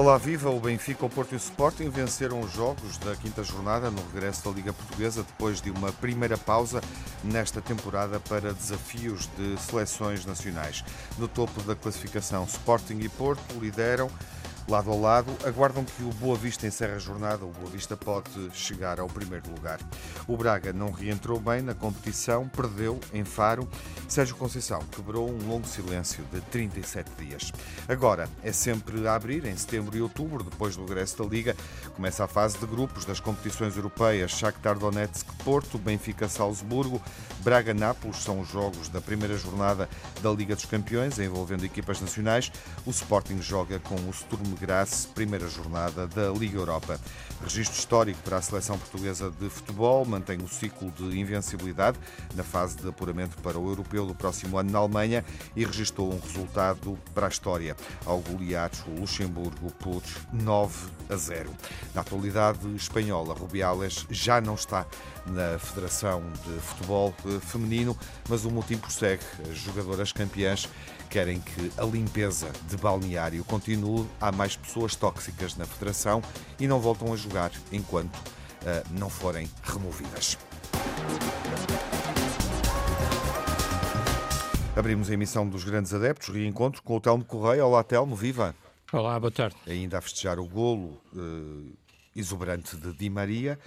Olá, viva! O Benfica, o Porto e o Sporting venceram os jogos da quinta jornada no regresso da Liga Portuguesa depois de uma primeira pausa nesta temporada para desafios de seleções nacionais. No topo da classificação, Sporting e Porto lideram lado a lado, aguardam que o Boa Vista encerre a jornada. O Boa Vista pode chegar ao primeiro lugar. O Braga não reentrou bem na competição, perdeu em Faro. Sérgio Conceição quebrou um longo silêncio de 37 dias. Agora é sempre a abrir, em setembro e outubro, depois do regresso da Liga, começa a fase de grupos das competições europeias. Shakhtar Donetsk, Porto, Benfica, Salzburgo, Braga, Nápoles são os jogos da primeira jornada da Liga dos Campeões, envolvendo equipas nacionais. O Sporting joga com o Sturm Graz, primeira jornada da Liga Europa. Registro histórico para a seleção portuguesa de futebol, mantém o ciclo de invencibilidade na fase de apuramento para o europeu do próximo ano na Alemanha e registrou um resultado para a história ao golear o Luxemburgo por 9 a 0. Na atualidade espanhola, Rubiales já não está na Federação de Futebol Feminino, mas o motim prossegue. As jogadoras campeãs querem que a limpeza de balneário continue. Há mais pessoas tóxicas na Federação e não voltam a jogar enquanto uh, não forem removidas. Abrimos a emissão dos grandes adeptos, reencontro com o Telmo Correia. Olá, Telmo, viva! Olá, boa tarde. Ainda a festejar o golo uh, exuberante de Di Maria.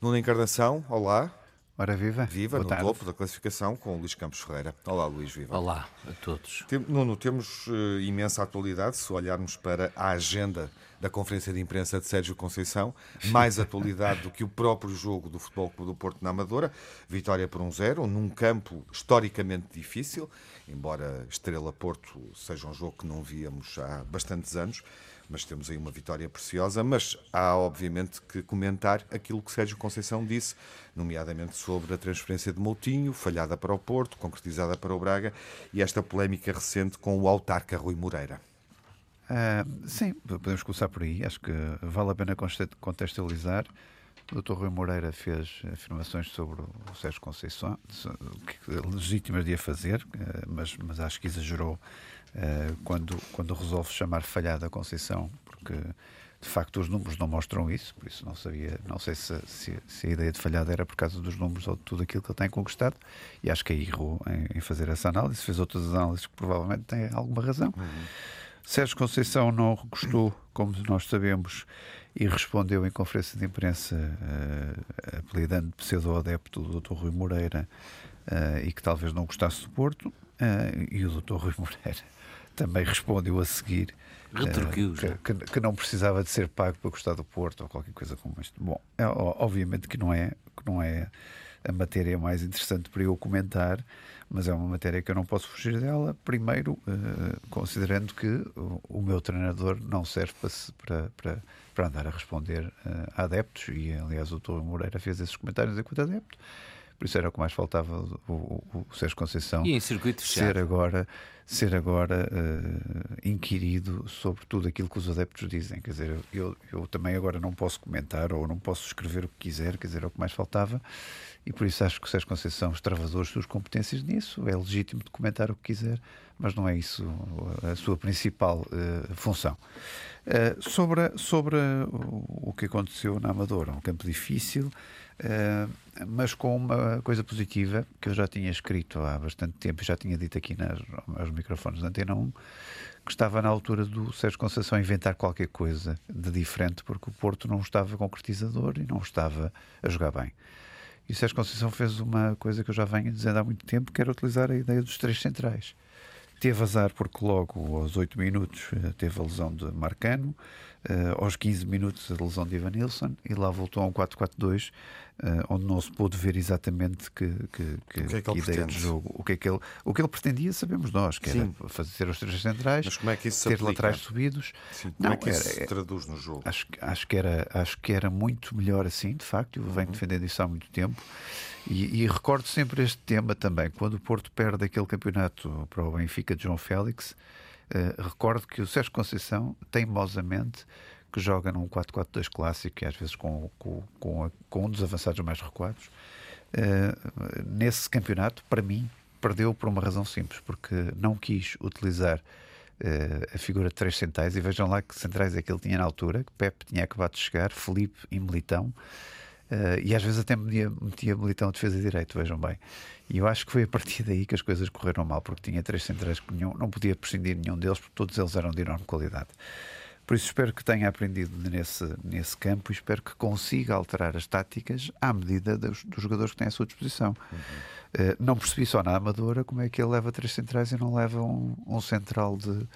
Nuna Encarnação, olá. Ora, viva. Viva, Boa no tarde. topo da classificação com o Luís Campos Ferreira. Olá, Luís, viva. Olá a todos. Tem, Nuno, temos uh, imensa atualidade se olharmos para a agenda da conferência de imprensa de Sérgio Conceição, mais atualidade do que o próprio jogo do Futebol Clube do Porto na Amadora, vitória por 1-0, um num campo historicamente difícil, embora Estrela Porto seja um jogo que não víamos há bastantes anos, mas temos aí uma vitória preciosa. Mas há, obviamente, que comentar aquilo que Sérgio Conceição disse, nomeadamente sobre a transferência de Moutinho, falhada para o Porto, concretizada para o Braga, e esta polémica recente com o autarca Rui Moreira. Uh, sim, podemos começar por aí. Acho que vale a pena contextualizar. O Dr. Rui Moreira fez afirmações sobre o Sérgio Conceição, que legítimas de a fazer, ah, mas, mas acho que exagerou uh, quando, quando resolve chamar falhada a Conceição, porque de facto os números não mostram isso, por isso não sabia, não sei se, se, se, a ideia de falhada era por causa dos números ou de tudo aquilo que ele tem conquistado, e acho que aí errou em, em fazer essa análise, fez outras análises que provavelmente têm alguma razão. Uhum. Sérgio Conceição não gostou, como nós sabemos, e respondeu em conferência de imprensa, uh, apelidando de pseudo-adepto do Dr. Rui Moreira, uh, e que talvez não gostasse do Porto, uh, e o Dr. Rui Moreira também respondeu a seguir uh, que, que, que, não precisava de ser pago para gostar do Porto ou qualquer coisa como isto. Bom, é, obviamente que não é, que não é a matéria mais interessante para eu comentar, mas é uma matéria que eu não posso fugir dela. Primeiro, uh, considerando que o, o, meu treinador não serve para, para, para andar a responder uh, a adeptos, e aliás o Dr. Moreira fez esses comentários enquanto adepto. Por isso era o que mais faltava o, o, o Sérgio Conceição ser agora, ser agora uh, inquirido sobre tudo aquilo que os adeptos dizem. Quer dizer, eu, eu também agora não posso comentar ou não posso escrever o que quiser, quer dizer, é o que mais faltava. E por isso acho que o Sérgio Conceição extravasou as suas competências nisso. É legítimo de comentar o que quiser, mas não é isso a sua principal uh, função. Uh, sobre sobre o que aconteceu na Amadora, um campo difícil. Uh, mas com uma coisa positiva que eu já tinha escrito há bastante tempo, já tinha dito aqui nas, aos microfones da Antena 1, que estava na altura do Sérgio Conceição inventar qualquer coisa de diferente, porque o Porto não estava concretizador e não estava a jogar bem. E o Sérgio Conceição fez uma coisa que eu já venho dizendo há muito tempo, que era utilizar a ideia dos três centrais. Teve azar porque logo aos 8 minutos teve a lesão de Marcano, uh, aos 15 minutos a lesão de Ivan Nilsson e lá voltou a um 4-4-2 uh, onde não se pôde ver exatamente que, que, que, o que, é que, ideia de jogo. O que, é que ele, o que ele pretendia, sabemos nós, que Sim. era fazer os três centrais, Mas como é que isso ter laterais subidos. Sim, como não, é que isso era, se traduz no jogo? Acho, acho, que era, acho que era muito melhor assim, de facto. Eu venho uhum. defendendo isso há muito tempo. E, e, recordo sempre este tema também. Quando o Porto perde aquele campeonato para o Benfica de João Félix, uh, recordo que o Sérgio Conceição, teimosamente, que joga num 4-4-2 clássico e às vezes com, com, com, com, um dos avançados mais recuados. Uh, nesse campeonato, para mim, perdeu por uma razão simples, porque não quis utilizar a figura de três centrais e vejam lá que centrais é que ele tinha na altura, que Pepe tinha acabado de chegar, Felipe e Militão. Uh, e às vezes até metia, metia Militão a defesa de direito, vejam bem. E eu acho que foi a partir daí que as coisas correram mal, porque tinha três centrais que nenhum, não podia prescindir nenhum deles, porque todos eles eram de enorme qualidade. Por isso espero que tenha aprendido nesse, nesse campo e espero que consiga alterar as táticas à medida dos, dos jogadores que tem à sua disposição. Uhum. Uh, não percebi só na Amadora como é que ele leva três centrais e não leva um, um central de, uh,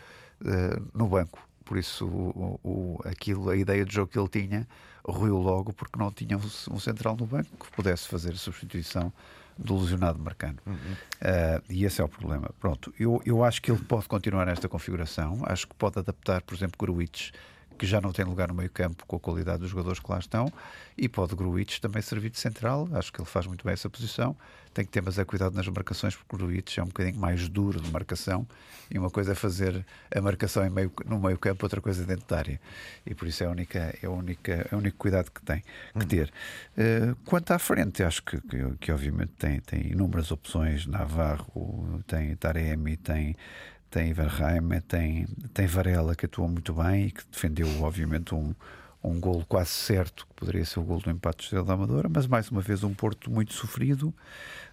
no banco. Por isso, o, o, aquilo, a ideia de jogo que ele tinha ruiu logo porque não tinha um, um central no banco que pudesse fazer a substituição do lesionado marcano. Uhum. Uh, e esse é o problema. Pronto, eu, eu acho que ele pode continuar nesta configuração, acho que pode adaptar, por exemplo, Gruitch que já não tem lugar no meio-campo com a qualidade dos jogadores que lá estão, e pode Gruitch também servir de central. Acho que ele faz muito bem essa posição. Tem que ter mais a cuidado nas marcações, porque Gruitch é um bocadinho mais duro de marcação, e uma coisa é fazer a marcação meio, no meio-campo, outra coisa é dentro da área. E por isso é, a única, é, a única, é o único cuidado que tem que uhum. ter. Uh, quanto à frente, acho que, que, que, obviamente tem, tem inúmeras opções. Navarro, tem Taremi, tem tem Iverheim, tem, tem Varela que atuou muito bem e que defendeu, obviamente, um, um golo quase certo, que poderia ser o golo do empate do Estrela da Amadora, mas mais uma vez um Porto muito sofrido,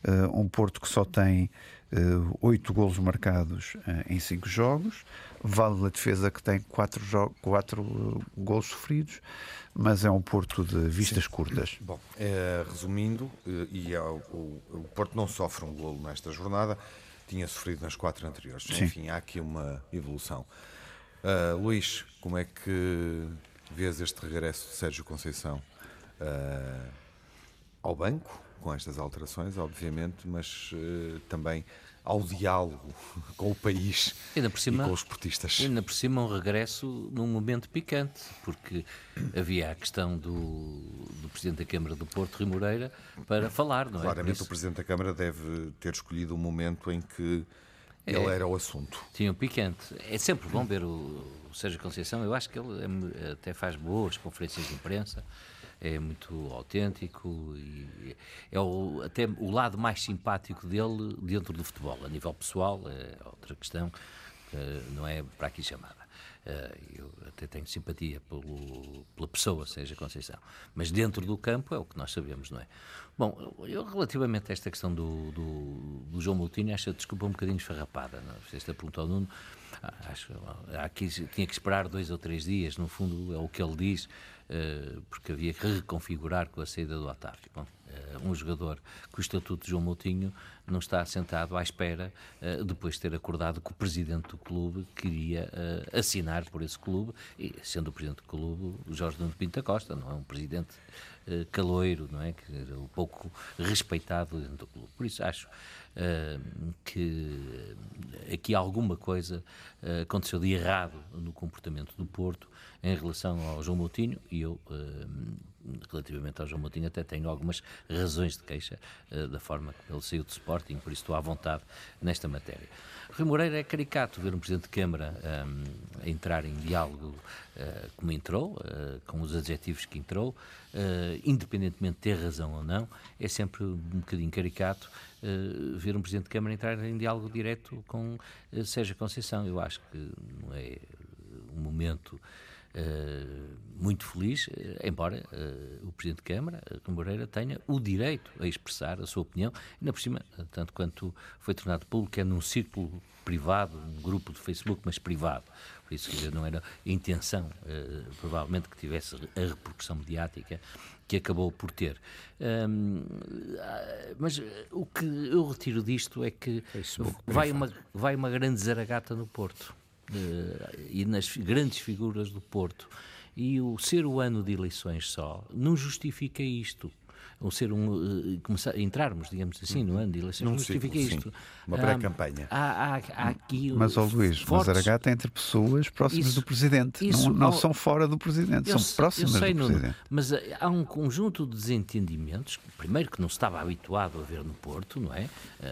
uh, um Porto que só tem uh, oito golos marcados uh, em cinco jogos, vale a defesa que tem quatro, quatro uh, golos sofridos, mas é um Porto de vistas Sim. curtas. Bom, resumindo, e o, o Porto não sofre um golo nesta jornada, tinha sofrido nas quatro anteriores. Sim. Enfim, há aqui uma evolução. Uh, Luís, como é que vês este regresso de Sérgio Conceição uh, ao banco, com estas alterações, obviamente, mas uh, também ao diálogo com o país cima, e com os portistas. Ainda por cima, um regresso num momento picante, porque havia a questão do, do Presidente da Câmara do Porto, Rui Moreira, para falar, não é? Claramente, o Presidente da Câmara deve ter escolhido o um momento em que é, ele era o assunto. Tinha um picante. É sempre bom ver o, o Sérgio Conceição, eu acho que ele é, até faz boas conferências de imprensa é muito autêntico e é o, até o lado mais simpático dele dentro do futebol. A nível pessoal, é outra questão, não é para aqui chamada. Eh, eu até tenho simpatia pelo, pela pessoa, seja Conceição. Mas dentro do campo é o que nós sabemos, não é? Bom, eu relativamente a esta questão do, do, do João Moutinho, acho a desculpa um bocadinho esfarrapada. Não? É? Esta pergunta ao Nuno, acho aqui tinha que esperar dois ou três dias, no fundo é o que ele diz. Eh, porque havia que reconfigurar com a saída do Otávio. Bom, eh, um jogador com o estatuto de João Moutinho não está sentado à espera, eh, depois de ter acordado que o presidente do clube queria assinar por esse clube, e sendo o presidente do clube o Jorge Nuno Pinto Costa, não é um presidente caloiro, não é? Que era um pouco respeitado dentro do clube. Por isso acho uh, que aqui alguma coisa uh, aconteceu de errado no comportamento do Porto em relação ao João Moutinho e eu, uh, relativamente ao João Moutinho, até tenho algumas razões de queixa da forma como ele saiu do Sporting, por isso estou à vontade nesta matéria. Rui Moreira é caricato ver um Presidente de Câmara um, entrar em diálogo uh, como entrou, uh, com os adjetivos que entrou, uh, independentemente de ter razão ou não, é sempre um bocadinho caricato ver um Presidente de Câmara entrar em diálogo direto com Sérgio Conceição. Eu acho que não é um momento Uh, muito feliz, uh, embora uh, o Presidente de Câmara, Rui Moreira, tenha o direito a expressar a sua opinião, ainda por cima, tanto quanto foi tornado público, é num círculo privado, um grupo de Facebook, mas privado. Por isso, dizer, não era a intenção, provavelmente, que tivesse a repercussão mediática que acabou por ter. Um, mas o que eu retiro disto é que vai uma, vai uma grande zaragata no Porto uh, e nas grandes figuras do Porto. E o ser o ano de eleições só não justifica isto. Ou ser um uh, começar entrarmos digamos assim no ano de eleições não justifica isto sim. uma pré-campanha há, há, há, aqui mas ó Luís fortes... mas Aragata é entre pessoas próximas isso, do presidente. Isso, não, não são fora do presidente eu, são próximas sei, do presidente. mas eh, há um conjunto de desentendimentos primeiro que não se estava habituado a ver no Porto não é?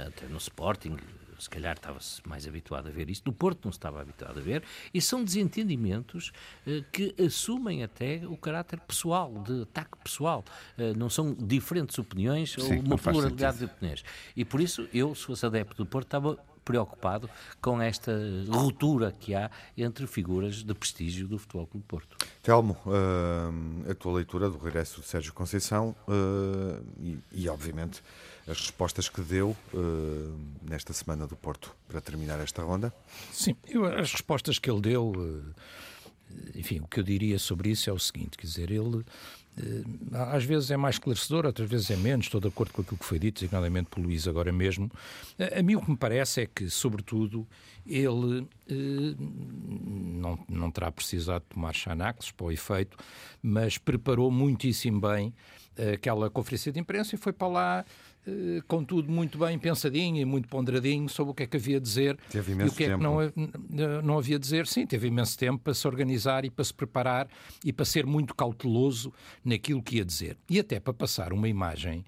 Até no Sporting se calhar estava-se mais habituado a ver isso, no Porto não se estava habituado a ver, e são desentendimentos eh, que assumem até o caráter pessoal, de ataque pessoal. Eh, não são diferentes opiniões Sim, ou uma pluralidade de opiniões. E por isso, eu, se fosse adepto do Porto, estava preocupado com esta ruptura que há entre figuras de prestígio do Futebol Clube Porto. Telmo, uh, a tua leitura do regresso de Sérgio Conceição uh, e, e, obviamente, as respostas que deu uh, nesta semana do Porto para terminar esta ronda? Sim, eu, as respostas que ele deu, enfim, o que eu diria sobre isso é o seguinte: quer dizer, ele às vezes é mais esclarecedor, outras vezes é menos, estou de acordo com aquilo que foi dito, designadamente por Luís agora mesmo. A mim o que me parece é que, sobretudo, ele eh, não, não terá precisado tomar Xanax para o efeito, mas preparou muitíssimo bem eh, aquela conferência de imprensa e foi para lá eh, com tudo muito bem pensadinho e muito ponderadinho sobre o que é que havia a dizer teve imenso e o que é tempo. que não, não havia a dizer. Sim, teve imenso tempo para se organizar e para se preparar e para ser muito cauteloso naquilo que ia dizer. E até para passar uma imagem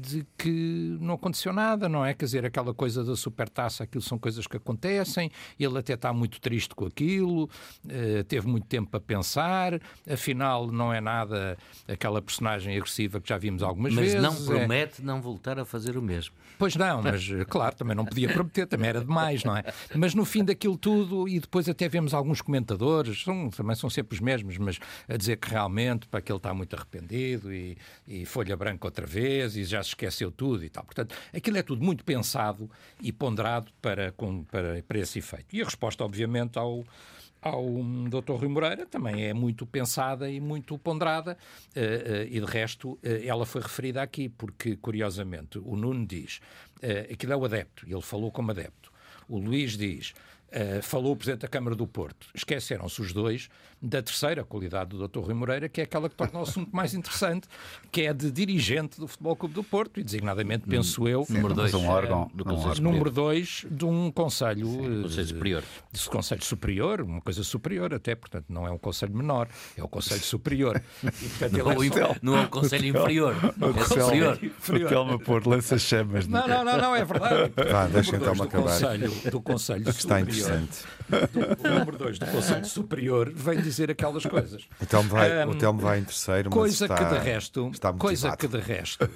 de que não aconteceu nada, não é? Quer dizer, aquela coisa da supertaça, aquilo são coisas que acontecem, ele até está muito triste com aquilo, eh, teve muito tempo para pensar, afinal não é nada aquela personagem agressiva que já vimos algumas mas vezes. Mas não promete é... não voltar a fazer o mesmo. Pois não, mas claro, também não podia prometer, também era demais, não é? Mas no fim daquilo tudo, e depois até vemos alguns comentadores, são, também são sempre os mesmos, mas a dizer que realmente para que ele está muito arrependido e, e folha branca outra vez vez e já se esqueceu tudo e tal. Portanto, aquilo é tudo muito pensado e ponderado para, para, para esse efeito. E a resposta, obviamente, ao, ao Dr. Rui Moreira também é muito pensada e muito ponderada uh, uh, e de resto uh, ela foi referida aqui porque curiosamente o Nuno diz aquilo é o adepto, ele falou como adepto o Luís diz falou o Presidente da Câmara do Porto esqueceram-se os dois da terceira qualidade do Dr. Rui Moreira, que é aquela que torna o assunto mais interessante, que é de dirigente do Futebol Clube do Porto, e designadamente, penso eu, número dois, um órgão, do Conselho número dois de um Conselho, Sim, conselho Superior. De Conselho Superior, uma coisa superior até, portanto, não é um Conselho menor, é o Conselho Superior. E, portanto, não, é só... não, é um Conselho inferior, o é superior. O Telma pôr lança-chamas. Não, não, não, não, é verdade. Vá, deixa então do acabar. Conselho, do Conselho Está Superior. interessante. Do, o número 2 do Conselho Superior vem dizer aquelas coisas. O Telmo vai, um, o Telmo vai em terceiro, coisa mas está, que de resto, está coisa que de resto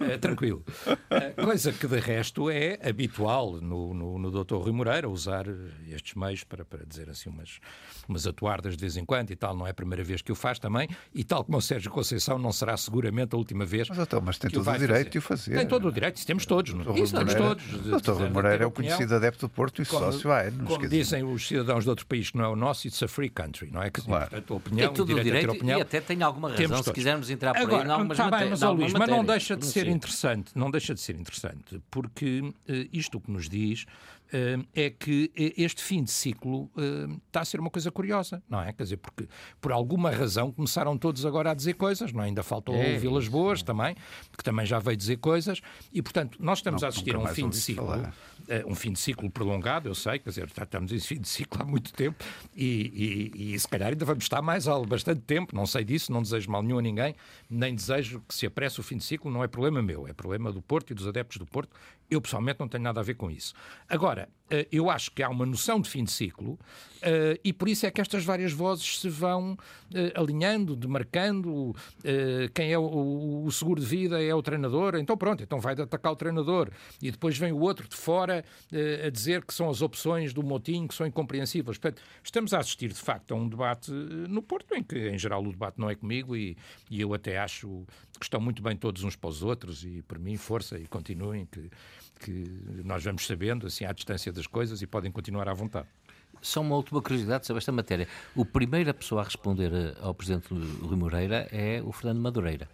é, tranquilo. Uh, coisa que de resto é habitual no, no, no Dr. Rui Moreira usar estes meios para, para dizer assim umas, umas atuardas de vez em quando e tal. Não é a primeira vez que o faz também. E tal como o Sérgio Conceição, não será seguramente a última vez. Mas, então, mas tem todo o, o direito de o fazer. Tem todo o direito, isso temos todos. Não? Isso temos todos. O Dr. Rui Moreira é o conhecido adepto do Porto e como, sócio há anos. Como dizem os cidadãos de outro país que não é o nosso, it's a free country, não é? Que, claro. portanto, a opinião, tem todo o direito, opinião, e até tem alguma razão se quisermos entrar por Agora, aí algumas tá bem, mas, Luís, mas não deixa de não ser interessante, não deixa de ser interessante, porque uh, isto que nos diz é que este fim de ciclo uh, está a ser uma coisa curiosa, não é? Quer dizer, porque por alguma razão começaram todos agora a dizer coisas, não é? Ainda faltou é, Vilas Boas é. também, que também já veio dizer coisas, e portanto nós estamos não, a assistir a um fim de ciclo. Falar um fim de ciclo prolongado, eu sei, quer dizer, já estamos em fim de ciclo há muito tempo e, e, e, se calhar ainda vamos estar mais há bastante tempo, não sei disso, não desejo mal nenhum a ninguém, nem desejo que se apresse o fim de ciclo, não é problema meu, é problema do Porto e dos adeptos do Porto. Eu pessoalmente não tenho nada a ver com isso. Agora, eh, eu acho que há uma noção de fim de ciclo eh, e por isso é que estas várias vozes se vão eh, alinhando, demarcando. Quem é o seguro de vida é o treinador, então pronto, então vai atacar o treinador. E depois vem o outro de fora a dizer que são as opções do motim que são incompreensíveis. Portanto, estamos a assistir de facto a um debate no Porto, em que em geral o debate não é comigo e, e eu até acho que estão muito bem todos uns para os outros e por mim força e continuem que que nós vamos sabendo, assim, à distância das coisas e podem continuar à vontade. Só uma última curiosidade sobre esta matéria. O primeira pessoa a responder eh, ao Presidente Rui Moreira é o Fernando Madureira.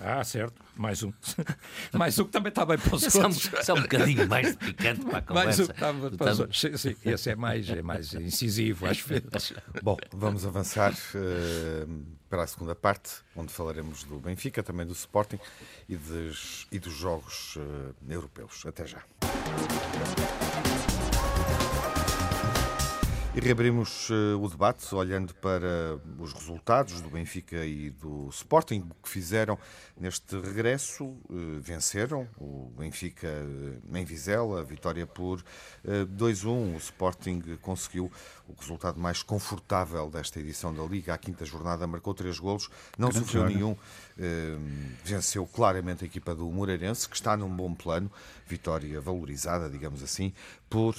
Ah, certo. Mais um. mais um que também está bem para os só, outros. Só um bocadinho mais picante para a conversa. Mais um que está bem para os outros. Sim, sim. Esse é mais, é mais incisivo, às vezes. Bom, vamos avançar uh, para a segunda parte, onde falaremos do Benfica, também do Sporting e dos, e dos jogos uh, europeus. Até já. E reabrimos uh, o debate olhando para os resultados do Benfica e do Sporting que fizeram neste regresso. Uh, venceram o Benfica uh, em Vizela, vitória por 2-1. O Sporting conseguiu o resultado mais confortável desta edição da Liga. À quinta jornada marcou três golos, não Grande sofreu nenhum. venceu claramente a equipa do Moreirense, que está num bom plano. Vitória valorizada, digamos assim, por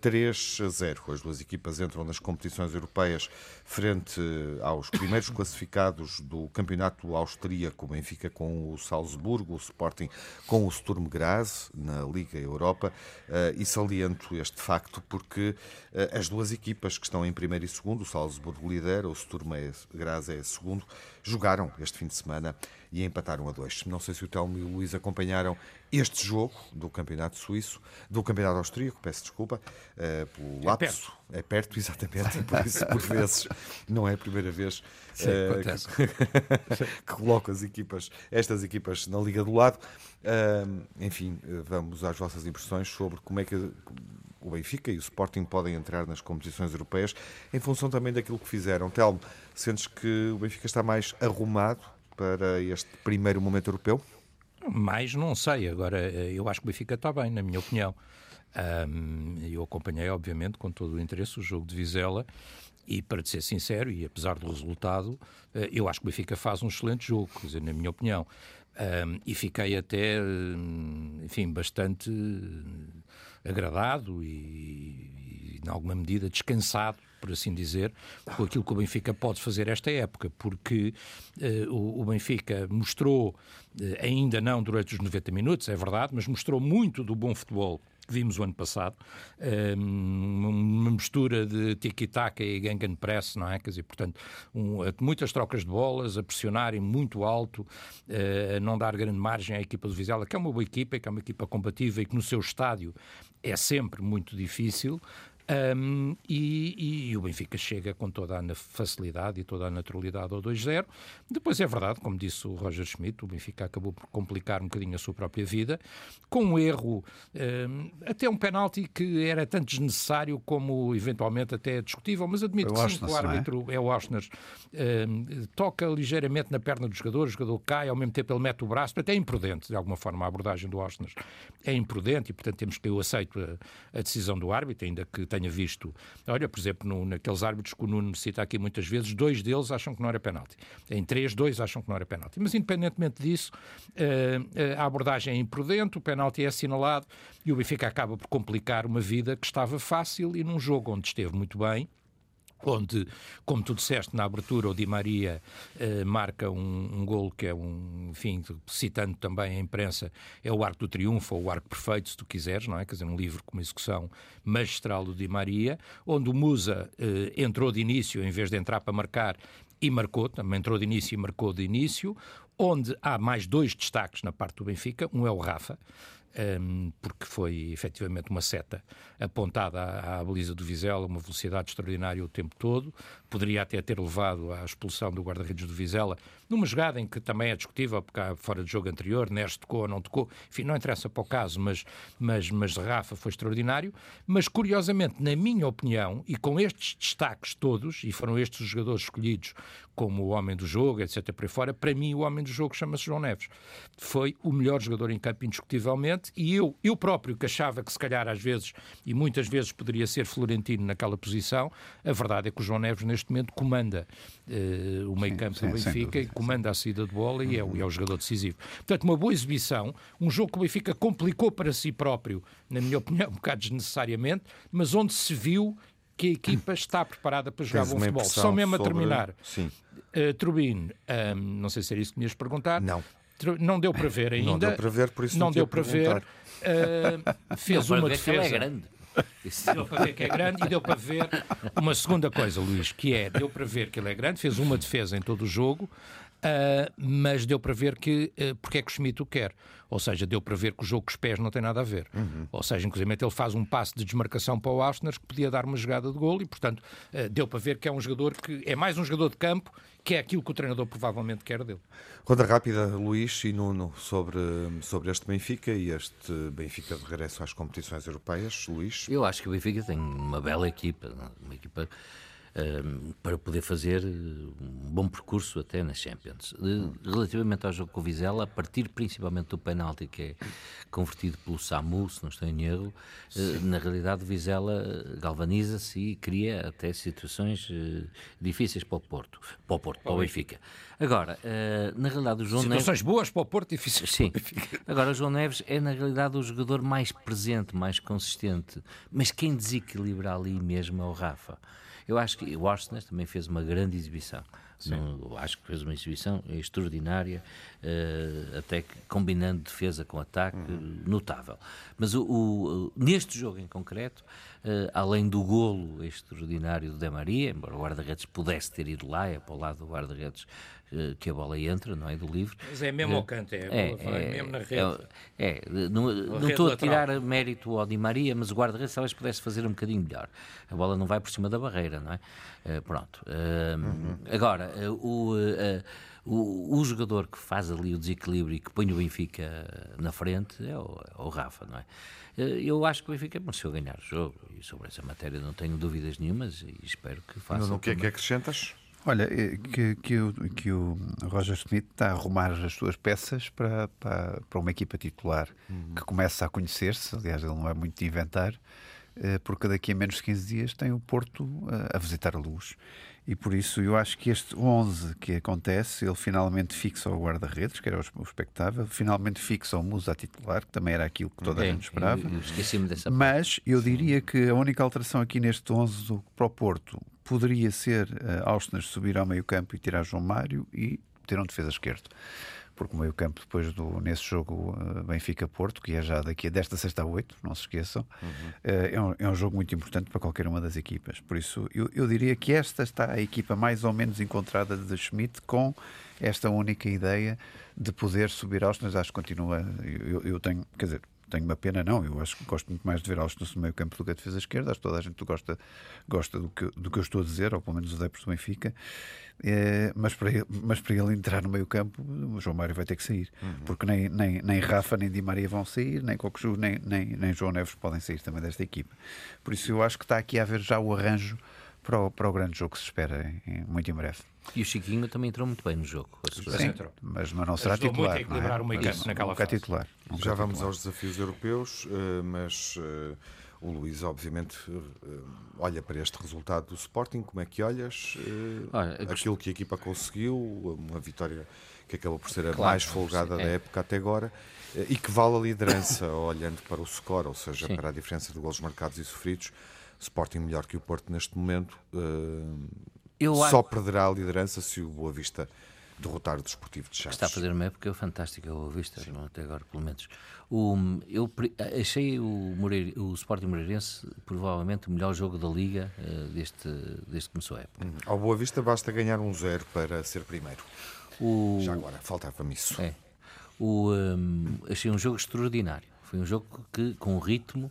3 a 0. As duas equipas entram nas competições europeias frente aos primeiros classificados do campeonato austríaco, o Benfica com o Salzburgo, o Sporting com o Sturm Graz na Liga Europa. Eh, e saliento este facto porque eh, as duas equipas que estão em primeiro e segundo, o Salzburgo lidera, o Sturm Graz é segundo, jogaram este fim de semana e empataram a dois. Não sei se o Telmo e o Luís acompanharam este jogo do Campeonato Suíço, do Campeonato Austríaco, peço desculpa, uh, pelo é lapso. Perto. É perto, exatamente, por isso, por vezes, não é a primeira vez Sim, uh, que, que coloco as equipas, estas equipas na Liga do Lado. Uh, enfim, vamos às vossas impressões sobre como é que o Benfica e o Sporting podem entrar nas competições europeias em função também daquilo que fizeram. Telmo, sentes que o Benfica está mais arrumado para este primeiro momento europeu? Mais não sei. Agora, eu acho que o Benfica está bem, na minha opinião. Um, eu acompanhei, obviamente, com todo o interesse o jogo de Vizela e, para ser sincero, e apesar do resultado, eh, eu acho que o Benfica faz um excelente jogo, quer dizer, na minha opinião. Um, e fiquei até, enfim, bastante agradado e, em alguma medida, descansado por assim dizer, com aquilo que o Benfica pode fazer esta época, porque uh, o, o, Benfica mostrou, uh, ainda não durante os 90 minutos, é verdade, mas mostrou muito do bom futebol que vimos o ano passado, uh, uma mistura de tiki-taka e press, não é? Quer dizer, portanto, um, muitas trocas de bolas, a pressionarem muito alto, a não dar grande margem à equipa do Vizela, que é uma boa equipa, que é uma equipa combativa e que no seu estádio é sempre muito difícil, um, e, e, o Benfica chega com toda a facilidade e toda a naturalidade ao 2-0. Depois é verdade, como disse o Roger Schmidt, o Benfica acabou por complicar um bocadinho a sua própria vida, com um erro, um, até um penalti que era tanto desnecessário como eventualmente até discutível, mas admito que sim, o é? árbitro é, é o Oshners, um, toca ligeiramente na perna do jogador, o jogador cai, ao mesmo tempo ele mete o braço, até é imprudente, de alguma forma, a abordagem do Oshners é imprudente e, portanto, temos que eu aceito a, a decisão do árbitro, ainda que tenha tenha visto. Olha, por exemplo, no, naqueles árbitros que o Nuno cita aqui muitas vezes, dois deles acham que não era penalti. Em três, dois acham que não era penalti. Mas, independentemente disso, uh, a abordagem é imprudente, o penalti é assinalado e o Benfica acaba por complicar uma vida que estava fácil e num jogo onde esteve muito bem onde, como tu disseste na abertura, o Di Maria eh, marca um, um golo que é um, enfim, citando também a imprensa, é o arco do triunfo, ou o arco perfeito, se tu quiseres, não é? Quer dizer, um livro com uma execução magistral do Di Maria, onde o Musa eh, entrou de início em vez de entrar para marcar e marcou, também entrou de início e marcou de início, onde há mais dois destaques na parte do Benfica, um é o Rafa, um, porque foi efetivamente uma seta apontada à, à baliza do Vizela, uma velocidade extraordinária o tempo todo. Poderia até ter levado à expulsão do guarda-redes do Vizela, numa jogada em que também é discutível, porque há fora de jogo anterior, Neres tocou ou não tocou, enfim, não interessa para o caso, mas, mas, mas Rafa foi extraordinário. Mas, curiosamente, na minha opinião, e com estes destaques todos, e foram estes os jogadores escolhidos como o homem do jogo, etc., por aí fora, para mim o homem do jogo chama-se João Neves. Foi o melhor jogador em campo, indiscutivelmente, e eu, eu próprio, que achava que se calhar às vezes, e muitas vezes poderia ser Florentino naquela posição, a verdade é que o João Neves neste momento comanda uh, o meio campo do Benfica, e comanda a saída de bola e é, é o jogador decisivo. Portanto, uma boa exibição, um jogo que o Benfica complicou para si próprio, na minha opinião, um bocado desnecessariamente, mas onde se viu que a equipa está preparada para jogar Tens bom futebol. Só mesmo sobre... a terminar. Sim. Uh, Trubin, um, não sei se era isso que me ias perguntar. Não. Não deu para ver ainda. Não deu para ver, por isso não, não deu para ver. Uh, fez uma defesa. é grande. Deu para ver que é grande e deu para ver uma segunda coisa, Luís, que é, deu para ver que ele é grande, fez uma defesa em todo o jogo, Uh, mas deu para ver que uh, porque é que o Schmidt o quer. Ou seja, deu para ver que o jogo com os pés não tem nada a ver. Uhum. Ou seja, inclusive ele faz um passo de desmarcação para o Austner que podia dar uma jogada de gol e, portanto, uh, deu para ver que é um jogador que é mais um jogador de campo que é aquilo que o treinador provavelmente quer dele. Ronda rápida, Luís e Nuno, sobre, sobre este Benfica e este Benfica de regresso às competições europeias. Luís? Eu acho que o Benfica tem uma bela equipa, uma equipa para poder fazer eh, um bom percurso até na Champions. Relativamente ao jogo com o Vizela, a partir principalmente do penalti que é convertido pelo Samu, se não estou em erro, eh, na realidade o Vizela galvaniza-se e cria até situações eh, difíceis para o Porto, para o Porto, para o Benfica. Agora, na realidade o João Situações Neves... boas para o Porto, difíceis Sim. para o Benfica. Agora o João Neves é na realidade o jogador mais presente, mais consistente, mas quem desequilibra ali mesmo é o Rafa. Eu acho que o Arsenal também fez uma grande exibição. No, acho que fez uma exibição extraordinária, uh, até que combinando defesa com ataque, uhum. notável. Mas o, o, neste jogo em concreto, uh, além do golo extraordinário do De Maria, embora o guarda-redes pudesse ter ido lá, é para o lado do guarda-redes que a bola entra, não é? Do livre. Mas é mesmo ao canto, é, é, é, mesmo na rede. É, é não, não estou a tirar mérito ao Di Maria, mas o guarda-redes talvez pudesse fazer um bocadinho melhor. A bola não vai por cima da barreira, não é? pronto. Uhum. Agora, o o, o, jogador que faz ali o desequilíbrio e que põe o Benfica na frente é o, é o Rafa, não é? Eh, eu acho que o Benfica mereceu ganhar o jogo e sobre essa matéria não tenho dúvidas nenhumas e espero que faça. Não, o que é que acrescentas? Olha, eh, que, que, o, que o Roger Smith está a arrumar as suas peças para, para, para uma equipa titular uhum. que começa a conhecer-se. Aliás, ele não é muito de inventar, eh, porque daqui a menos de 15 dias tem o Porto a visitar a luz. E por isso eu acho que este 11 que acontece, ele finalmente fixa o guarda-redes, que era o expectável, finalmente fixa o Musa titular, que também era aquilo que toda a gente esperava. Esqueci-me dessa Mas eu diria que a única alteração aqui neste 11 do, para o Porto poderia ser uh, Austin subir ao meio campo e tirar João Mário e ter um defesa esquerdo porque o meio campo depois do, nesse jogo uh, Benfica-Porto, que é já daqui a desta sexta a oito, não se esqueçam, uhum. uh, é, um, é, um, jogo muito importante para qualquer uma das equipas. Por isso, eu, eu, diria que esta está a equipa mais ou menos encontrada de Schmidt com esta única ideia de poder subir aos, mas acho que continua, eu, eu tenho, quer dizer, tenho uma pena, não. Eu acho que gosto muito mais de ver Austin no meio campo do que a defesa esquerda. Acho que toda a gente gosta, gosta do, que, do que eu estou a dizer, ou pelo menos os adeptos do Benfica. É, mas, para ele, mas para ele entrar no meio campo, o João Mário vai ter que sair. Uhum. Porque nem, nem, nem Rafa nem Di Maria vão sair, nem Cocosu, nem, nem, nem João Neves podem sair também desta equipa. Por isso eu acho que está aqui a haver já o arranjo para o, para o grande jogo que se espera em, muito em breve. E o Chiquinho também entrou muito bem no jogo. Sim, mas não, não será Ajudou titular. Muito a equilibrar não é? o meio campo naquela fase. titular. Já vamos aos desafios europeus, eh, mas eh, o Luís, obviamente, eh, olha para este resultado do Sporting. Como é que olhas? Olha, Aquilo que a equipa conseguiu, uma vitória que acabou por ser a claro, mais folgada é. da época até agora e que vale a liderança, olhando para o score, ou seja, sim. para a diferença de golos marcados e sofridos. Sporting melhor que o Porto neste momento. Eu só acho... perderá a liderança se o Boa Vista derrotar o Desportivo de Chaves. Está a fazer uma época fantástica o Boa Vista, não, até agora pelo menos. O, eu achei o, Moreira, o Sporting Moreirense provavelmente o melhor jogo da Liga uh, deste, desde que começou a época. Hum. Ao Boa Vista basta ganhar um zero para ser primeiro. O... Já agora, faltava-me isso. É. O, um, achei um jogo extraordinário. Foi um jogo que, com ritmo,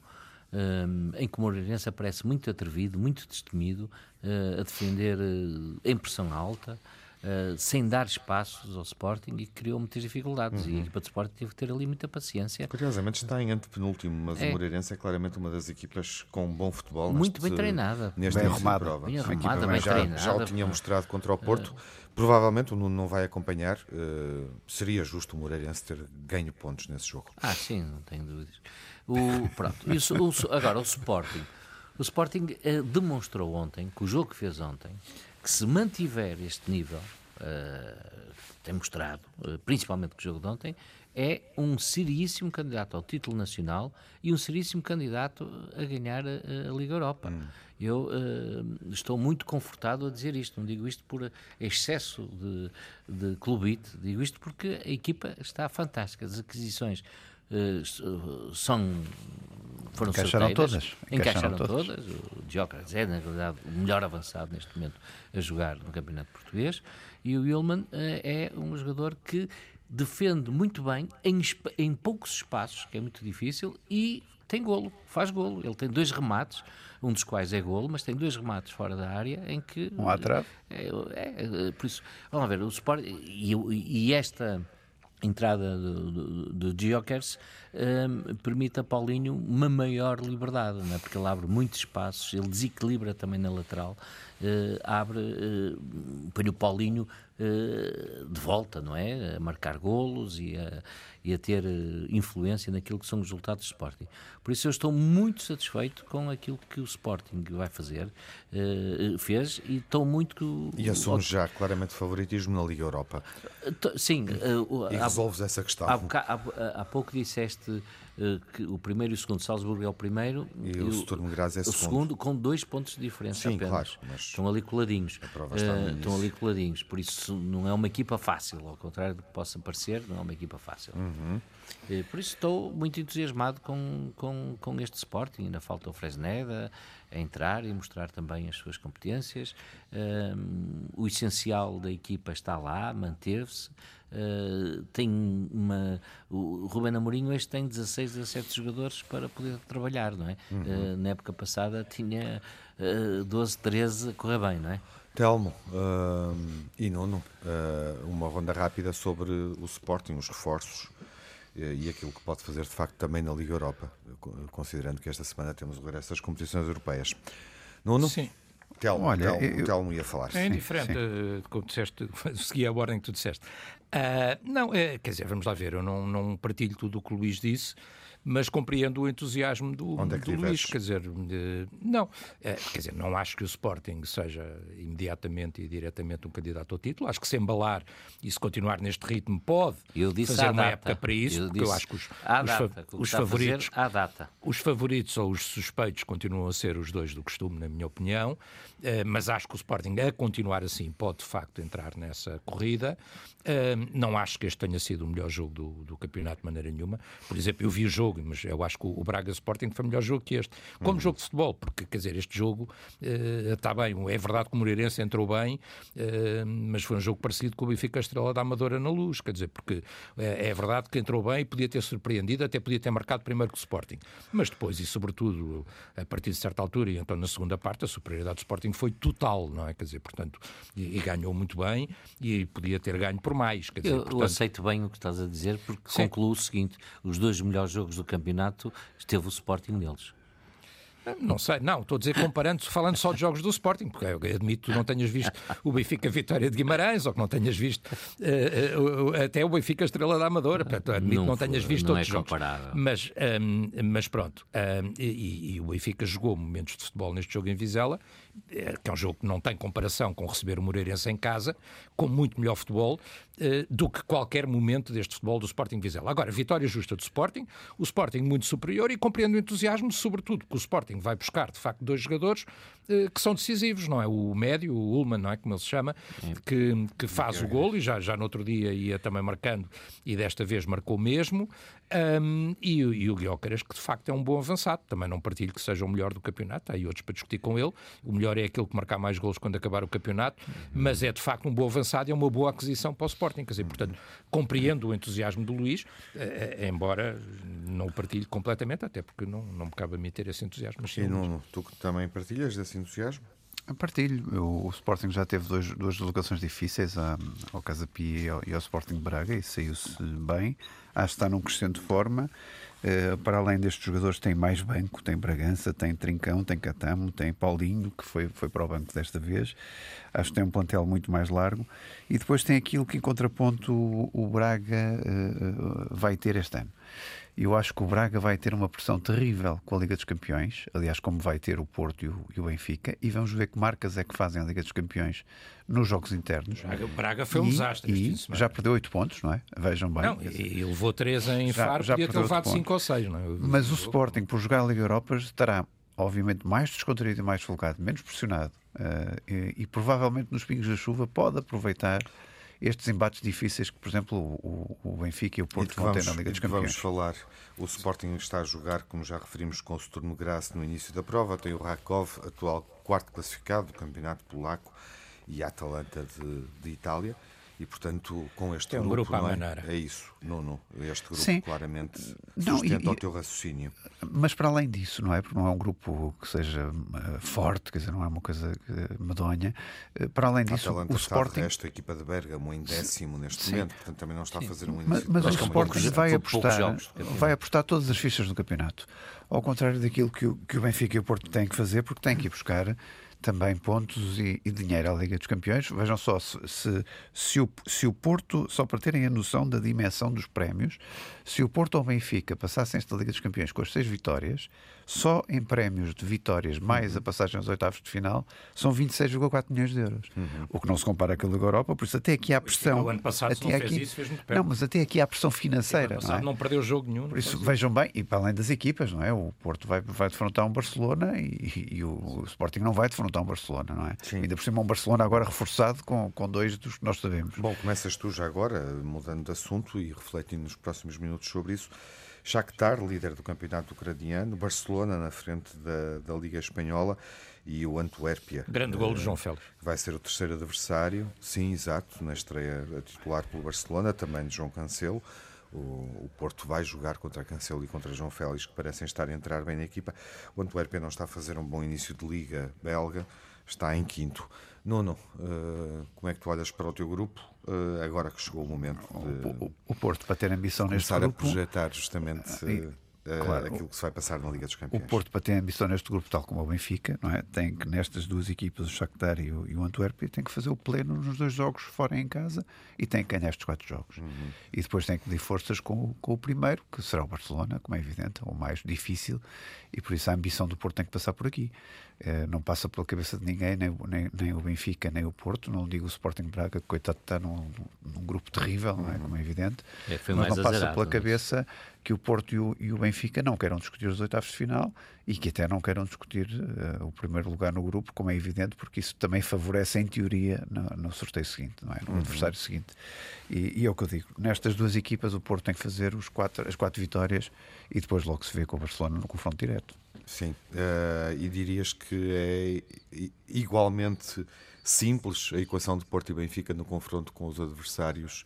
um, em que o Moreirense aparece muito atrevido, muito destemido, uh, a defender uh, em pressão alta, uh, sem dar espaços ao Sporting e criou muitas dificuldades. Uhum. E a equipa de Sporting teve que ter ali muita paciência. Curiosamente está em antepenúltimo, mas é. o Moreirense é claramente uma das equipas com bom futebol. Muito neste, bem treinada. Neste bem arrumada. Prova. Bem arrumada, bem já, treinada. Já o tinha mostrado contra o Porto. Provavelmente o Nuno não vai acompanhar. seria justo o Moreirense ter ganho pontos nesse jogo. Ah, sim, não tenho dúvidas. O, pronto, o, agora o Sporting. O Sporting eh, demonstrou ontem, que o jogo que fez ontem, que se mantiver este nível, uh, tem mostrado, uh, principalmente com o jogo de ontem, é um seríssimo candidato ao título nacional e um seríssimo candidato a ganhar a, a Liga Europa. Hum. Eu uh, estou muito confortado a dizer isto, não digo isto por excesso de, de clubite, digo isto porque a equipa está fantástica, as aquisições uh, são foram encaixaram todas. Encaixaram, encaixaram todas. todas. O Diócrates é, na verdade, o melhor avançado neste momento a jogar no Campeonato Português. E o Willman é um jogador que defende muito bem em, em poucos espaços, que é muito difícil, e tem golo, faz golo. Ele tem dois remates, um dos quais é golo, mas tem dois remates fora da área em que. Um atrás. É, é, é, por isso, vamos ver, o Sport. E, e esta entrada do, do, Geokers um, permite a Paulinho uma maior liberdade, não é? porque ele abre muitos espaços, ele desequilibra também na lateral, uh, abre, uh, põe o Paulinho de volta, não é? A marcar golos e a, e a ter influência naquilo que são os resultados do Sporting. Por isso eu estou muito satisfeito com aquilo que o Sporting vai fazer, fez e estou muito... E assume já claramente favoritismo na Liga Europa. Sim. e resolves essa questão. Há, há, pouco disseste que o primeiro e o segundo, Salzburgo é o primeiro e, o Sturm Graz é o segundo. segundo. com dois pontos de diferença Sim, apenas. Claro, estão ali coladinhos. Uh, estão ali coladinhos, por isso não é uma equipa fácil, ao contrário do que possa parecer, não é uma equipa fácil. Uhum. Uh, por isso estou muito entusiasmado com, com, com este Sporting, ainda falta o Fresneda entrar e mostrar também as suas competências. o essencial da equipa está lá, manteve-se. Uh, tem uma. O Ruben Amorim hoje tem 16, 17 jogadores para poder trabalhar, não é? Uhum. Uh, na época passada tinha uh, 12, 13 a correr bem, não é? Telmo e Nuno, uma ronda rápida sobre o Sporting, os reforços e aquilo que pode fazer de facto também na Liga Europa, considerando que esta semana temos o regresso das competições europeias. Nuno? Sim. Telmo, Olha, Telmo, eu, Telmo ia falar. É indiferente, sim, sim. como disseste, segui a ordem que tu disseste. Uh, não, é, quer dizer, vamos lá ver, eu não, não partilho tudo o que o Luís disse, mas compreendo o entusiasmo do, Onde é do Luís. Quer dizer, não, é, quer dizer, não acho que o Sporting seja imediatamente e diretamente um candidato ao título. Acho que se embalar e se continuar neste ritmo pode fazer uma data. época para isso, eu porque eu acho que os, os, data, os favoritos, data. os favoritos ou os suspeitos continuam a ser os dois do costume, na minha opinião. Eh, mas acho que o Sporting, a continuar assim, pode de facto entrar nessa corrida. Eh, não acho que este tenha sido o melhor jogo do, do campeonato de maneira nenhuma. Por exemplo, eu vi o jogo, mas eu acho que o Braga Sporting foi melhor jogo que este. Como uhum. jogo de futebol, porque, quer dizer, este jogo está eh, bem. É verdade que o Moreirense entrou bem, mas foi um jogo parecido com o Benfica Estrela da Amadora na luz. Quer dizer, porque é, é verdade que entrou bem e podia ter surpreendido, até podia ter marcado primeiro que o Sporting. Mas depois, e sobretudo, a partir de certa altura, e então na segunda parte, a superioridade do Sporting foi total, não é? Quer dizer, portanto, e, e ganhou muito bem e podia ter ganho por mais. Quer dizer, eu, portanto... eu aceito bem o que estás a dizer, porque Sim. concluo o seguinte: os dois melhores jogos do campeonato esteve o Sporting neles. Não sei, não, estou a dizer comparando, falando só de jogos do Sporting, porque eu admito que não tenhhas visto o Benfica Vitória de Guimarães ou que não tenhas visto uh, uh, até o Benfica Estrela da Amadora, portanto, admito não que não tenhas visto não outros é jogos. Mas, um, mas pronto, um, e, e, o Benfica jogou momentos de futebol neste jogo em Vizela que é um jogo que não tem comparação com receber o Moreirense em casa, com muito melhor futebol eh, do que qualquer momento deste futebol do Sporting Vizela. Agora, vitória justa do Sporting, o Sporting muito superior e compreendo o entusiasmo, sobretudo porque o Sporting vai buscar, de facto, dois jogadores eh, que são decisivos, não é? O médio, o Ullman, não é? Como ele se chama, que, que faz o gol e já, já no outro dia ia também marcando e desta vez marcou mesmo. Um, e, e, o Guiócaras, que de facto é um bom avançado, também não partilho que seja o melhor do campeonato, há aí outros para discutir com ele. O melhor é aquele que marcar mais gols quando acabar o campeonato, mas é de facto um bom avançado e é uma boa aquisição para o Sporting. Quer dizer, portanto, compreendo o entusiasmo do Luís, eh, embora não o partilhe completamente, até porque não, não me cabe a mim ter esse entusiasmo. Mas sim, e não, tu também partilhas desse entusiasmo? Partilho. O, o Sporting já teve dois, duas deslocações difíceis ao Casa Pia e ao, Sporting Braga e saiu-se bem. Acho que está num crescente forma. Uh, para além destes jogadores, tem mais banco: tem Bragança, tem Trincão, tem Catamo, tem Paulinho, que foi, foi para o banco desta vez. Acho que tem um plantel muito mais largo. E depois tem aquilo que, em contraponto, o, o Braga uh, vai ter este ano. Eu acho que o Braga vai ter uma pressão terrível com a Liga dos Campeões, aliás, como vai ter o Porto e o, e o Benfica, e vamos ver que marcas é que fazem a Liga dos Campeões nos jogos internos. Braga, Braga foi um e, desastre. E já perdeu 8 pontos, não é? Vejam bem. Não, e, levou 3 em já, Faro, já podia ter levado 5 ou 6, não é? Mas o Sporting, por jogar a Liga Europa, estará obviamente mais descontraído e mais folgado, menos pressionado uh, e, e, provavelmente nos pingos da chuva pode aproveitar estes embates difíceis que, por exemplo, o, o Benfica e o Porto vão ter na Liga dos Campeões. Vamos falar. O Sporting está a jogar, como já referimos, com o Sturm Graz no início da prova. Tem o Rakov, atual quarto classificado do Campeonato Polaco, e a Atalanta de, de Itália. E, portanto, com este é um grupo, grupo é? maneira. é isso, Nuno. Este grupo Sim. claramente Não, sustenta e- o teu raciocínio. Mas para além disso, não é? Porque não é um grupo que seja eh, forte, quer dizer, não é uma coisa eh, medonha. Eh, para além disso, Atalanta o Sporting. de resto, a equipa de Bergamo em décimo neste Sim. momento, portanto também não está a fazer um início. Mas, mas o Sporting vai apostar, vai apostar todas as fichas do campeonato. Ao contrário daquilo que o, que o Benfica e o Porto têm que fazer, porque têm que ir buscar também pontos e, e dinheiro à Liga dos Campeões. Vejam só, se, se, se o, se o Porto, só para terem a noção da dimensão dos prémios, se o Porto ou o Benfica passassem esta Liga dos Campeões com as seis vitórias, só em prémios de vitórias mais Uhum. a passagem aos oitavos de final, são 26,4 milhões de euros. Uhum. O que não se compara com a Liga Europa, por isso até aqui há pressão. O ano passado, se não até fez aqui, isso, fez muito perto. Não, mas até aqui há pressão O financeira. ano não, passado é? não perdeu jogo nenhum. Por isso, vejam bem, e para além das equipas, não é? O Porto vai, vai defrontar um Barcelona e, e o, Sporting não vai defrontar um Barcelona, não é? Sim. Ainda por cima um Barcelona agora reforçado com, com dois dos que nós sabemos. Bom, começas tu já agora, mudando de assunto e refletindo nos próximos minutos sobre isso. Shakhtar, líder do campeonato ucraniano, Barcelona na frente da, da Liga Espanhola e o Antuérpia. Grande gol de João Félix. vai ser o terceiro adversário, sim, exato, na estreia a titular pelo Barcelona, também de João Cancelo. O, o Porto vai jogar contra Cancelo e contra João Félix, que parecem estar a entrar bem na equipa. O Antuérpia não está a fazer um bom início de liga belga, está em quinto. Nuno, eh, como é que tu olhas para o teu grupo, eh, agora que chegou o momento de O, o Porto, para ter ambição neste começar a grupo, projetar justamente e- eh, claro, aquilo que se vai passar na Liga dos o Campeões? Porto, para ter ambição neste grupo, tal como o Benfica, não é? tem que nestas duas equipas, o Shakhtar e o, e o Antuérpia, tem que fazer o pleno nos dois jogos fora e em casa e tem que ganhar estes quatro jogos. Uhum. E depois tem que medir forças com, o- com o primeiro, que será o Barcelona, como é evidente, o mais difícil, e por isso a ambição do Porto tem que passar por aqui. Eh, não passa pela cabeça de ninguém, nem, o- nem, nem o Benfica, nem o Porto, não digo o Sporting Braga, que coitado está num, num grupo terrível, não é? Como é evidente, É, foi mas mais não passa azarado, pela mas- cabeça que o Porto e o, e o Benfica não queiram discutir os oitavos de final e que até não queiram discutir eh, o primeiro lugar no grupo, como é evidente, porque isso também favorece, em teoria, no, no sorteio seguinte, não é? no Uhum. adversário seguinte. E, e é o que eu digo: nestas duas equipas, o Porto tem que fazer os quatro, as quatro vitórias e depois logo se vê com o Barcelona no confronto direto. Sim, eh, e dirias que é igualmente simples a equação de Porto e Benfica no confronto com os adversários,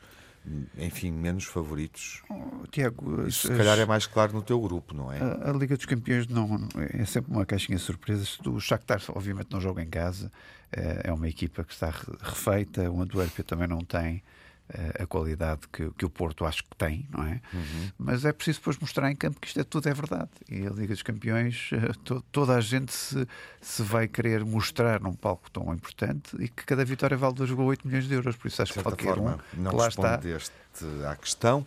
enfim, menos favoritos. Oh, Tiago, Isso as- se calhar é mais claro no teu grupo, não é? A, a Liga dos Campeões não, é sempre uma caixinha de surpresas. O Shakhtar, obviamente, não joga em casa. É é uma equipa que está re- refeita. O Antuérpia também não tem a qualidade que, que o Porto acho que tem, não é? Mas é preciso depois mostrar em campo que isto é tudo é verdade. E a Liga dos Campeões, eh, to- toda a gente se, se vai querer mostrar num palco tão importante e que cada vitória vale 2,8 milhões de euros. Por isso acho que qualquer forma, um não que lá está. à questão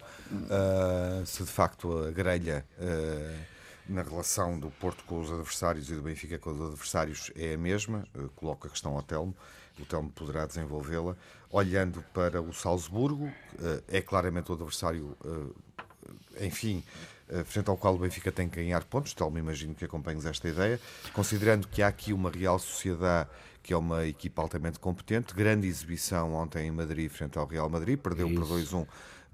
ah, se de facto a grelha ah, na relação do Porto com os adversários e do Benfica com os adversários é a mesma. Ah, coloco a questão ao Telmo. O Telmo poderá desenvolvê-la. Olhando para o Salzburgo, ah, é claramente o adversário, ah, enfim, frente ao qual o Benfica tem que ganhar pontos. Telmo, imagino que acompanhes esta ideia. Considerando que há aqui uma Real Sociedade que é uma equipa altamente competente, grande exibição ontem em Madrid frente ao Real Madrid, perdeu por 2-1,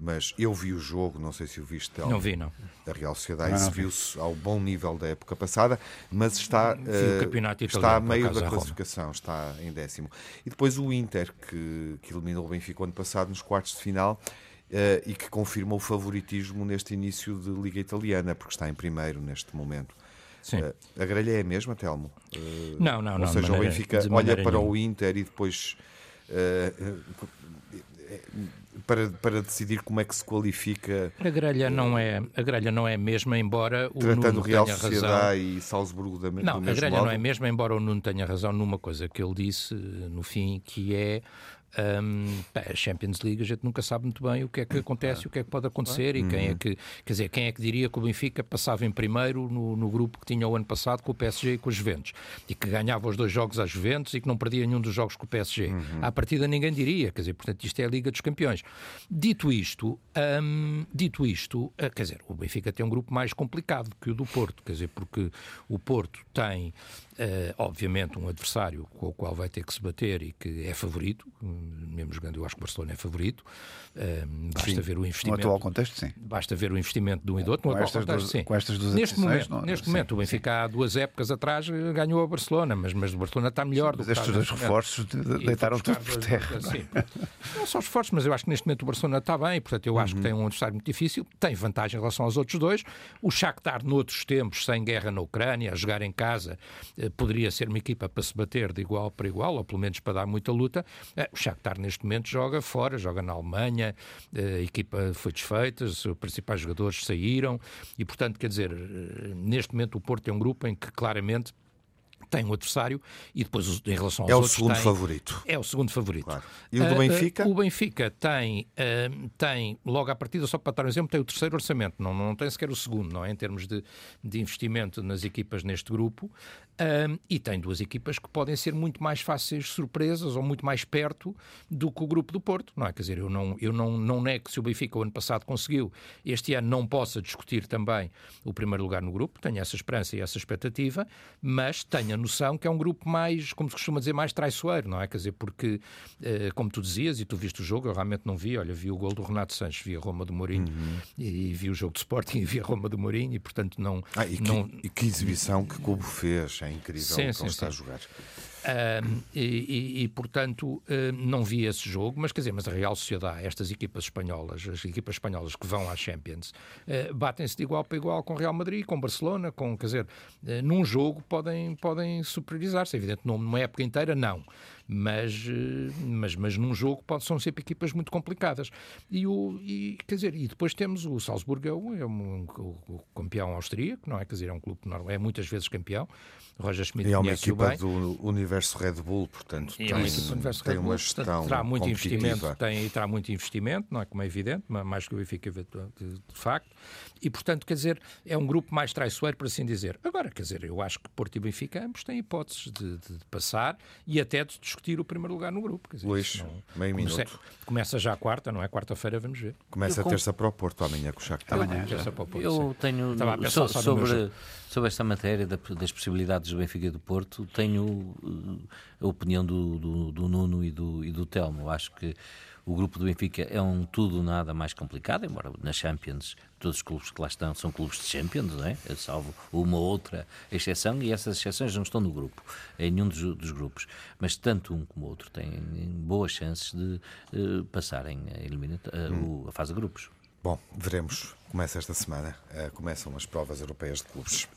mas eu vi o jogo, não sei se o viste, Telmo. Não vi, não. A Real Sociedade Não, não exibiu-se ao bom nível da época passada, mas está, o campeonato está a meio da classificação, está em décimo. E depois o Inter, que, que eliminou o Benfica o ano passado nos quartos de final eh, e que confirma o favoritismo neste início de Liga Italiana, porque está em primeiro neste momento. Sim. Eh, a grelha é a mesma, Telmo? Eh, Não, não, Ou não. de seja, o Benfica olha para o nenhuma. Inter e depois para, para decidir como é que se qualifica, A grelha não é, a grelha não é a mesma, embora o tratando Nuno Real tenha razão. Sociedade e Salzburgo da, me- Não, a grelha modo. não é mesmo, embora o Nuno tenha razão numa coisa que ele disse eh, no fim, que é pá, a Champions League, a gente nunca sabe muito bem o que é que acontece, o que é que pode acontecer e quem é que, quer dizer, quem é que diria que o Benfica passava em primeiro no, no grupo que tinha o ano passado com o PSG e com os Juventus e que ganhava os dois jogos às Juventus e que não perdia nenhum dos jogos com o PSG. À partida ninguém diria, quer dizer, portanto isto é a Liga dos Campeões. Dito isto, hum, dito isto, eh, quer dizer, o Benfica tem um grupo mais complicado que o do Porto, quer dizer, porque o Porto tem Uh, obviamente, um adversário com o qual vai ter que se bater e que é favorito, mesmo jogando, eu acho que o Barcelona é favorito. Uh, basta sim, ver o investimento. No atual contexto, sim. Basta ver o investimento de um e do outro. No com, atual contexto, duas, sim. com estas duas Neste momento, não, neste sim, momento o Benfica, há duas épocas atrás, ganhou a Barcelona, mas, mas o Barcelona está melhor sim, do que estes dois reforços deitaram tudo por terra. Não, é? não só os reforços, mas eu acho que neste momento o Barcelona está bem, portanto, eu acho uhum. que tem um adversário muito difícil, tem vantagem em relação aos outros dois. O Shakhtar, noutros tempos, sem guerra na Ucrânia, a jogar em casa, eh, poderia ser uma equipa para se bater de igual para igual, ou pelo menos para dar muita luta. Eh, o Shakhtar neste momento joga fora, joga na Alemanha, eh, a equipa foi desfeita, os principais jogadores saíram e, portanto, quer dizer, neste momento o Porto é um grupo em que claramente tem um adversário e depois em relação aos é outros. É o segundo tem, favorito. É o segundo favorito. Claro. E o do Benfica? Uh, uh, o Benfica tem, uh, tem, logo à partida, só para dar um exemplo, tem o terceiro orçamento, não, não tem sequer o segundo, não é? Em termos de, de investimento nas equipas neste grupo. E tem duas equipas que podem ser muito mais fáceis surpresas ou muito mais perto do que o grupo do Porto, não é? Quer dizer, eu não, eu não, não nego que se o Benfica o ano passado conseguiu, este ano não possa discutir também o primeiro lugar no grupo, tenho essa esperança e essa expectativa, mas tenho a noção que é um grupo mais, como se costuma dizer, mais traiçoeiro, não é? Quer dizer, porque, uh, como tu dizias, e tu viste o jogo, eu realmente não vi, olha, vi o gol do Renato Sanches, vi a Roma do Mourinho uhum. e, e, vi o jogo de Sporting e vi a Roma do Mourinho e, portanto, não... Ah, e, não... Que, e que exibição que Cubo fez, é incrível sim, sim, está sim. a jogar. Um, e, e, portanto um, não vi esse jogo, mas quer dizer, mas a Real Sociedade, estas equipas espanholas, as equipas espanholas que vão às Champions, uh, batem-se de igual para igual com Real Madrid, com Barcelona, com, quer dizer, uh, num jogo podem, podem superiorizar-se, evidente, numa época inteira não mas, eh, mas, mas num jogo pode, são sempre equipas muito complicadas. E, o, e, quer dizer, e depois temos o Salzburgo, é um, é um, o, campeão austríaco, não é? Quer dizer, é um clube que é muitas vezes campeão. O Roger Schmidt e é uma equipa do universo Red Bull, portanto, é tem, universo tem Red Bull, uma gestão portanto, terá muito investimento, tem, terá muito investimento, não é como é evidente, mais que o Benfica de, de, facto. E, portanto, quer dizer, é um grupo mais traiçoeiro, por assim dizer. Agora, quer dizer, eu acho que Porto e Benfica ambos têm hipóteses de, de, de passar e até de discutir o primeiro lugar no grupo. Quer dizer, Luís, não, meio começa, minuto. Começa já a quarta, não é? Quarta-feira vamos ver. Começa eu a terça para o Porto, amanhã com o Shakhtar. Amanhã, terça para o Porto, eu sim. tenho, so, sobre, sobre esta matéria das possibilidades do Benfica e do Porto, tenho uh, a opinião do, do, do Nuno e do, e do Telmo. Acho que o grupo do Benfica é um tudo nada mais complicado, embora na Champions todos os clubes que lá estão são clubes de Champions, não é? salvo uma outra exceção, e essas exceções não estão no grupo, em nenhum dos, dos grupos. Mas tanto um como o outro têm boas chances de uh, passarem a, uh, a fase de grupos. Bom, veremos. Começa esta semana, uh, começam as provas europeias de clubes.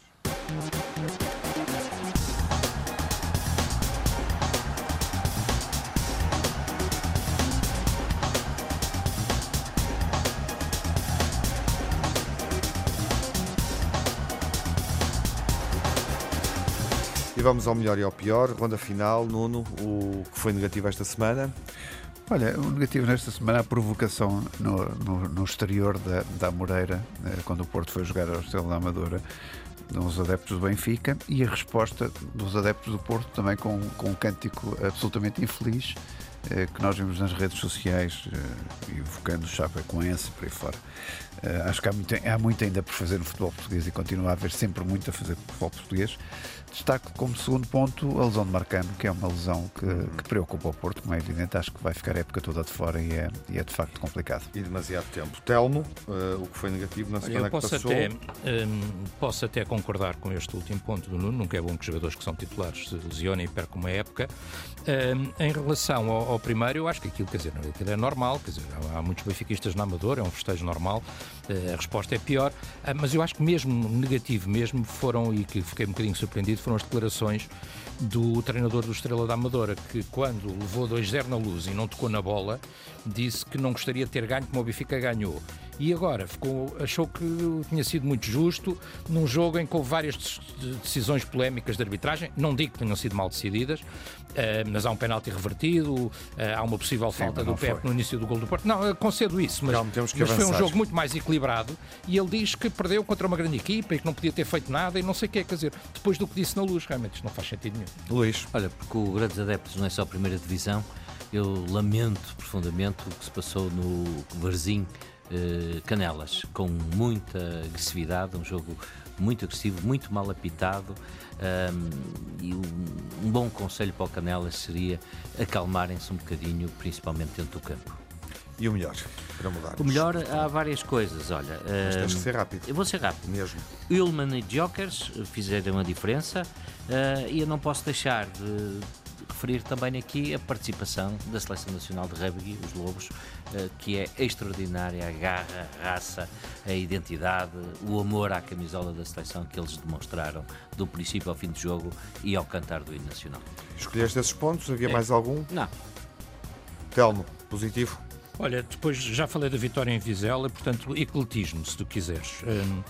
Vamos ao melhor e ao pior. Ronda final, Nuno, o que foi negativo esta semana? Olha, o negativo nesta semana é a provocação no, no, no exterior da, da Moreira, eh, quando o Porto foi jogar ao Estrela da Amadora, dos adeptos do Benfica, e a resposta dos adeptos do Porto também com, com um cântico absolutamente infeliz eh, que nós vimos nas redes sociais, eh, evocando o Chapecoense por aí fora. Acho que há muito, há muito ainda por fazer no futebol português e continua a haver sempre muito a fazer no futebol português. Destaco como segundo ponto a lesão de Marcano, que é uma lesão que, que, preocupa o Porto, como é evidente. Acho que vai ficar a época toda de fora e é, e é de facto complicado. E demasiado tempo. Telmo, uh, o que foi negativo na semana Eu posso que passou? Até, um, posso até concordar com este último ponto do Nuno. Nunca é bom que jogadores que são titulares se lesionem e percam uma época. Um, em relação ao, ao, primeiro, eu acho que aquilo, quer dizer, aquilo é normal. Quer dizer, há, há muitos benfiquistas na Amadora, é um festejo normal. Uh, a resposta é pior. Uh, mas eu acho que mesmo negativo, mesmo foram, e que fiquei um bocadinho surpreendido, foram as declarações do treinador do Estrela da Amadora, que quando levou 2-0 na luz e não tocou na bola, disse que não gostaria de ter ganho como o Benfica ganhou. E agora ficou, achou que tinha sido muito justo num jogo em que houve várias decisões polémicas de arbitragem. Não digo que tenham sido mal decididas, uh, mas há um penalti revertido, uh, há uma possível falta Sim, do Pepe no início do gol do Porto. Não, concedo isso, mas, mas foi um jogo muito mais equilibrado e ele diz que perdeu contra uma grande equipa e que não podia ter feito nada e não sei o que é. Quer dizer, depois do que disse na luz, realmente isto não faz sentido nenhum. Luís. Olha, porque o Grandes Adeptos não é só a primeira divisão, eu lamento profundamente o que se passou no Varzim eh, Canelas, com muita agressividade, um jogo muito agressivo, muito mal apitado. Um, e um, bom conselho para o Canelas seria acalmarem-se um bocadinho, principalmente dentro do campo. E o melhor, para mudar? O melhor, há várias coisas, olha. Mas tens que ser rápido. Eu vou ser rápido. Mesmo. Ullman e Jokers fizeram a diferença uh, e eu não posso deixar de referir também aqui a participação da Seleção Nacional de Rugby, os Lobos, uh, que é extraordinária, a garra, a raça, a identidade, o amor à camisola da seleção que eles demonstraram do princípio ao fim do jogo e ao cantar do hino nacional. Escolheste esses pontos? Havia é. mais algum? Não. Telmo, positivo? Olha, depois já falei da vitória em Vizela, portanto, ecletismo, se tu quiseres. Um,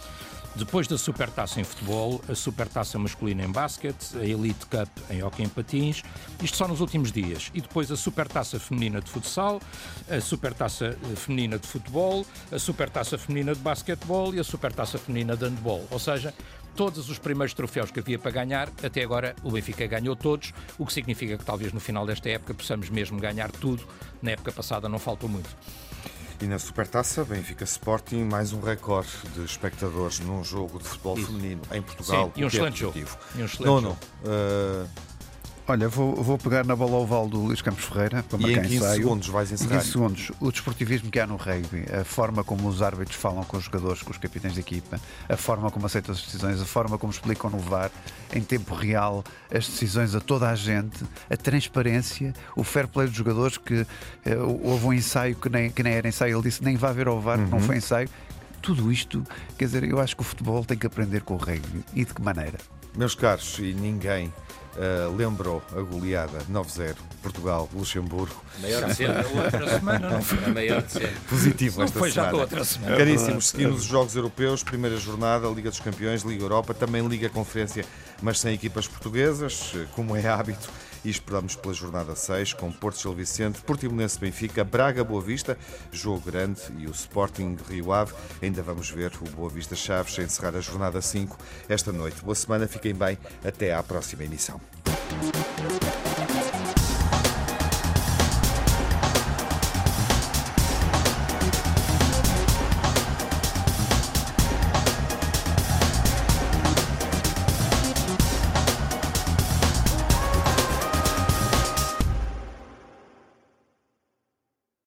depois da Supertaça em futebol, a Supertaça masculina em basquete, a Elite Cup em hockey em patins, isto só nos últimos dias. E depois a Supertaça feminina de futsal, a Supertaça eh, feminina de futebol, a Supertaça feminina de basquetebol e a Supertaça feminina de handball. Ou seja, todos os primeiros troféus que havia para ganhar, até agora o Benfica ganhou todos, o que significa que talvez no final desta época possamos mesmo ganhar tudo. Na época passada não faltou muito. E na Supertaça, Benfica Sporting, mais um recorde de espectadores num jogo de futebol Isso. feminino em Portugal. Sim, e um é excelente jogo. E um excelente Nono, uh, Olha, vou, vou pegar na bola oval do Luís Campos Ferreira para e em 15 ensaio. segundos vais encerrar. 15 segundos. O desportivismo que há no rugby, a forma como os árbitros falam com os jogadores, com os capitães de equipa, a forma como aceitam as decisões, a forma como explicam no VAR, em tempo real, as decisões a toda a gente, a transparência, o fair play dos jogadores, que eh, houve um ensaio que nem, que nem era ensaio, ele disse nem vá ver ao VAR, uhum. não foi ensaio. Tudo isto, quer dizer, eu acho que o futebol tem que aprender com o rugby. E de que maneira? Meus caros, e ninguém uh, lembrou a goleada 9-0 Portugal, Luxemburgo. Maior de sempre. outra semana, não foi? A maior de sempre. Positivo esta foi semana. Já outra semana. Caríssimos, seguimos os Jogos Europeus, primeira jornada, Liga dos Campeões, Liga Europa, também Liga Conferência, mas sem equipas portuguesas, como é hábito e esperamos pela jornada 6 com Porto Gil Vicente, Portimonense Benfica, Braga Boa Vista, jogo grande e o Sporting Rio Ave. Ainda vamos ver o Boa Vista Chaves a encerrar a jornada 5 esta noite. Boa semana, fiquem bem, até à próxima emissão.